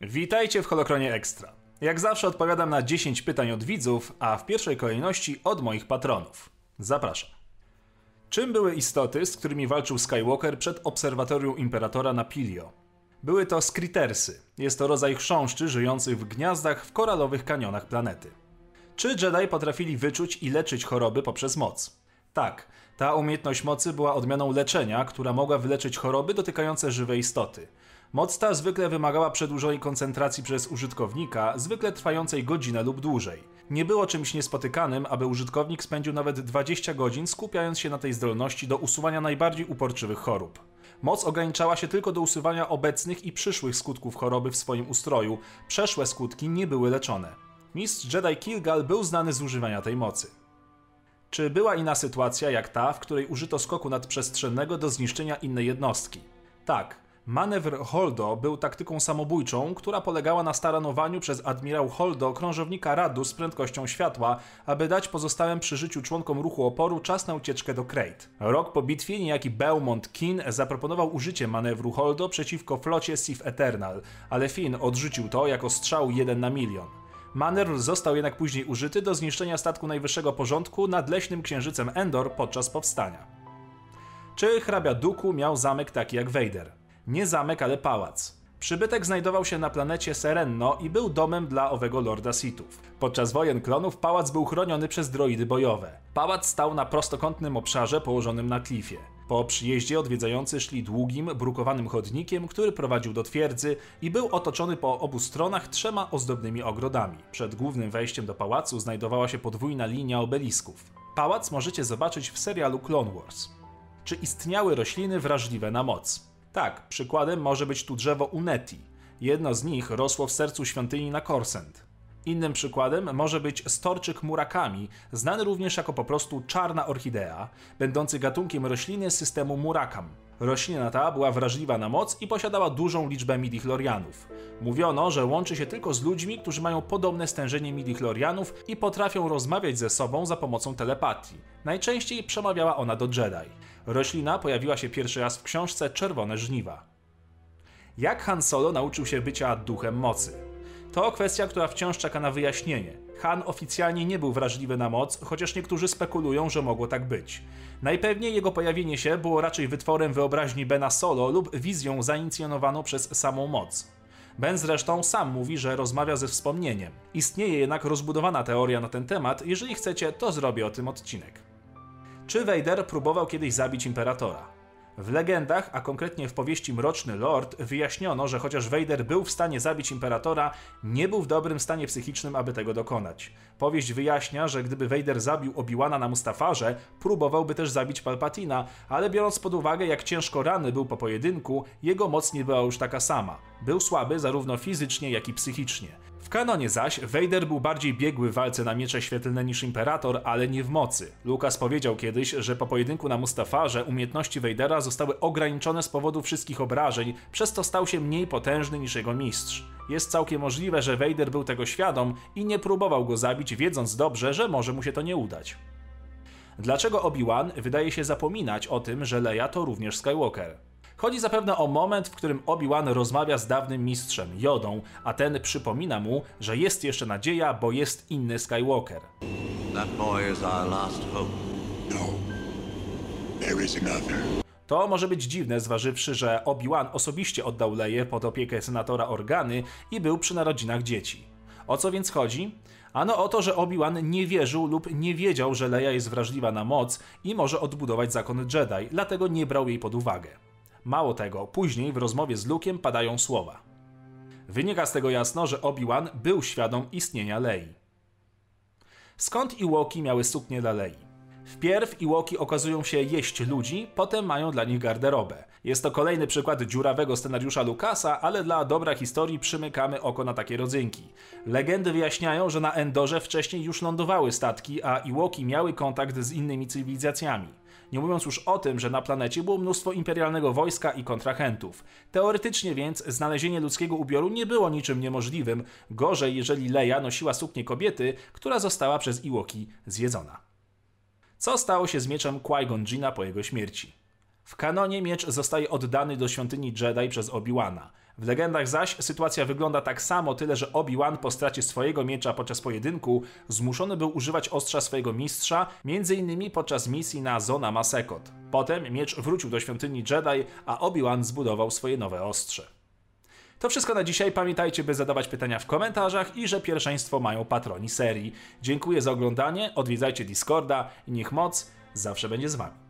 Witajcie w Holokronie Extra. Jak zawsze odpowiadam na 10 pytań od widzów, a w pierwszej kolejności od moich patronów. Zapraszam. Czym były istoty, z którymi walczył Skywalker przed obserwatorium Imperatora na Pilio? Były to Skritersy. Jest to rodzaj chrząszczy żyjących w gniazdach w koralowych kanionach planety. Czy Jedi potrafili wyczuć i leczyć choroby poprzez moc? Tak, ta umiejętność mocy była odmianą leczenia, która mogła wyleczyć choroby dotykające żywe istoty. Moc ta zwykle wymagała przedłużonej koncentracji przez użytkownika, zwykle trwającej godzinę lub dłużej. Nie było czymś niespotykanym, aby użytkownik spędził nawet 20 godzin skupiając się na tej zdolności do usuwania najbardziej uporczywych chorób. Moc ograniczała się tylko do usuwania obecnych i przyszłych skutków choroby w swoim ustroju, przeszłe skutki nie były leczone. Mistrz Jedi Kilgal był znany z używania tej mocy. Czy była inna sytuacja jak ta, w której użyto skoku nadprzestrzennego do zniszczenia innej jednostki? Tak. Manewr Holdo był taktyką samobójczą, która polegała na staranowaniu przez admirał Holdo krążownika Radu z prędkością światła, aby dać pozostałym przy życiu członkom ruchu oporu czas na ucieczkę do Crate. Rok po bitwie niejaki Belmont Kin zaproponował użycie manewru Holdo przeciwko flocie Sith Eternal, ale Finn odrzucił to jako strzał 1 na milion. Manewr został jednak później użyty do zniszczenia statku najwyższego porządku nad leśnym księżycem Endor podczas powstania. Czy hrabia Duku miał zamek taki jak Vader? Nie zamek, ale pałac. Przybytek znajdował się na planecie Serenno i był domem dla owego Lorda Sithów. Podczas wojen klonów pałac był chroniony przez droidy bojowe. Pałac stał na prostokątnym obszarze położonym na klifie. Po przyjeździe odwiedzający szli długim, brukowanym chodnikiem, który prowadził do twierdzy i był otoczony po obu stronach trzema ozdobnymi ogrodami. Przed głównym wejściem do pałacu znajdowała się podwójna linia obelisków. Pałac możecie zobaczyć w serialu Clone Wars. Czy istniały rośliny wrażliwe na moc? Tak, przykładem może być tu drzewo Uneti. Jedno z nich rosło w sercu świątyni na Korsent. Innym przykładem może być storczyk Murakami, znany również jako po prostu czarna orchidea, będący gatunkiem rośliny systemu Murakam. Roślina ta była wrażliwa na moc i posiadała dużą liczbę midichlorianów. Mówiono, że łączy się tylko z ludźmi, którzy mają podobne stężenie midichlorianów i potrafią rozmawiać ze sobą za pomocą telepatii. Najczęściej przemawiała ona do Jedi. Roślina pojawiła się pierwszy raz w książce Czerwone Żniwa. Jak Han Solo nauczył się bycia duchem mocy? To kwestia, która wciąż czeka na wyjaśnienie. Han oficjalnie nie był wrażliwy na moc, chociaż niektórzy spekulują, że mogło tak być. Najpewniej jego pojawienie się było raczej wytworem wyobraźni Bena Solo lub wizją zainicjonowaną przez samą moc. Ben zresztą sam mówi, że rozmawia ze wspomnieniem. Istnieje jednak rozbudowana teoria na ten temat, jeżeli chcecie, to zrobię o tym odcinek. Czy Vader próbował kiedyś zabić Imperatora? W legendach, a konkretnie w powieści Mroczny Lord, wyjaśniono, że chociaż Vader był w stanie zabić imperatora, nie był w dobrym stanie psychicznym, aby tego dokonać. Powieść wyjaśnia, że gdyby Vader zabił Obi-Wana na Mustafarze, próbowałby też zabić Palpatina, ale biorąc pod uwagę, jak ciężko rany był po pojedynku, jego moc nie była już taka sama. Był słaby zarówno fizycznie, jak i psychicznie. W kanonie zaś Vader był bardziej biegły w walce na miecze świetlne niż Imperator, ale nie w mocy. Lucas powiedział kiedyś, że po pojedynku na Mustafarze umiejętności Vadera zostały ograniczone z powodu wszystkich obrażeń, przez to stał się mniej potężny niż jego mistrz. Jest całkiem możliwe, że Vader był tego świadom i nie próbował go zabić, wiedząc dobrze, że może mu się to nie udać. Dlaczego Obi-Wan wydaje się zapominać o tym, że Leia to również Skywalker? Chodzi zapewne o moment, w którym Obi-Wan rozmawia z dawnym mistrzem, Jodą, a ten przypomina mu, że jest jeszcze nadzieja, bo jest inny Skywalker. That boy is our last hope. No. There is another. To może być dziwne, zważywszy, że Obi-Wan osobiście oddał Leję pod opiekę senatora Organy i był przy narodzinach dzieci. O co więc chodzi? Ano o to, że Obi-Wan nie wierzył lub nie wiedział, że Leia jest wrażliwa na moc i może odbudować zakon Jedi, dlatego nie brał jej pod uwagę. Mało tego, później w rozmowie z Luke'em padają słowa. Wynika z tego jasno, że Obi-Wan był świadom istnienia Lei. Skąd Iwoki miały suknię dla Lei? Wpierw Iwoki okazują się jeść ludzi, potem mają dla nich garderobę. Jest to kolejny przykład dziurawego scenariusza Lucasa, ale dla dobra historii przymykamy oko na takie rodzynki. Legendy wyjaśniają, że na Endorze wcześniej już lądowały statki, a Iwoki miały kontakt z innymi cywilizacjami. Nie mówiąc już o tym, że na planecie było mnóstwo imperialnego wojska i kontrahentów. Teoretycznie więc znalezienie ludzkiego ubioru nie było niczym niemożliwym, gorzej jeżeli Leia nosiła suknię kobiety, która została przez Iwoki zjedzona. Co stało się z mieczem Qui-Gon Jinna po jego śmierci? W kanonie miecz zostaje oddany do świątyni Jedi przez Obi-Wana. W legendach zaś sytuacja wygląda tak samo, tyle że Obi-Wan po stracie swojego miecza podczas pojedynku zmuszony był używać ostrza swojego mistrza, m.in. podczas misji na Zona Masekot. Potem miecz wrócił do świątyni Jedi, a Obi-Wan zbudował swoje nowe ostrze. To wszystko na dzisiaj. Pamiętajcie, by zadawać pytania w komentarzach i że pierwszeństwo mają patroni serii. Dziękuję za oglądanie, odwiedzajcie Discorda i niech moc zawsze będzie z wami.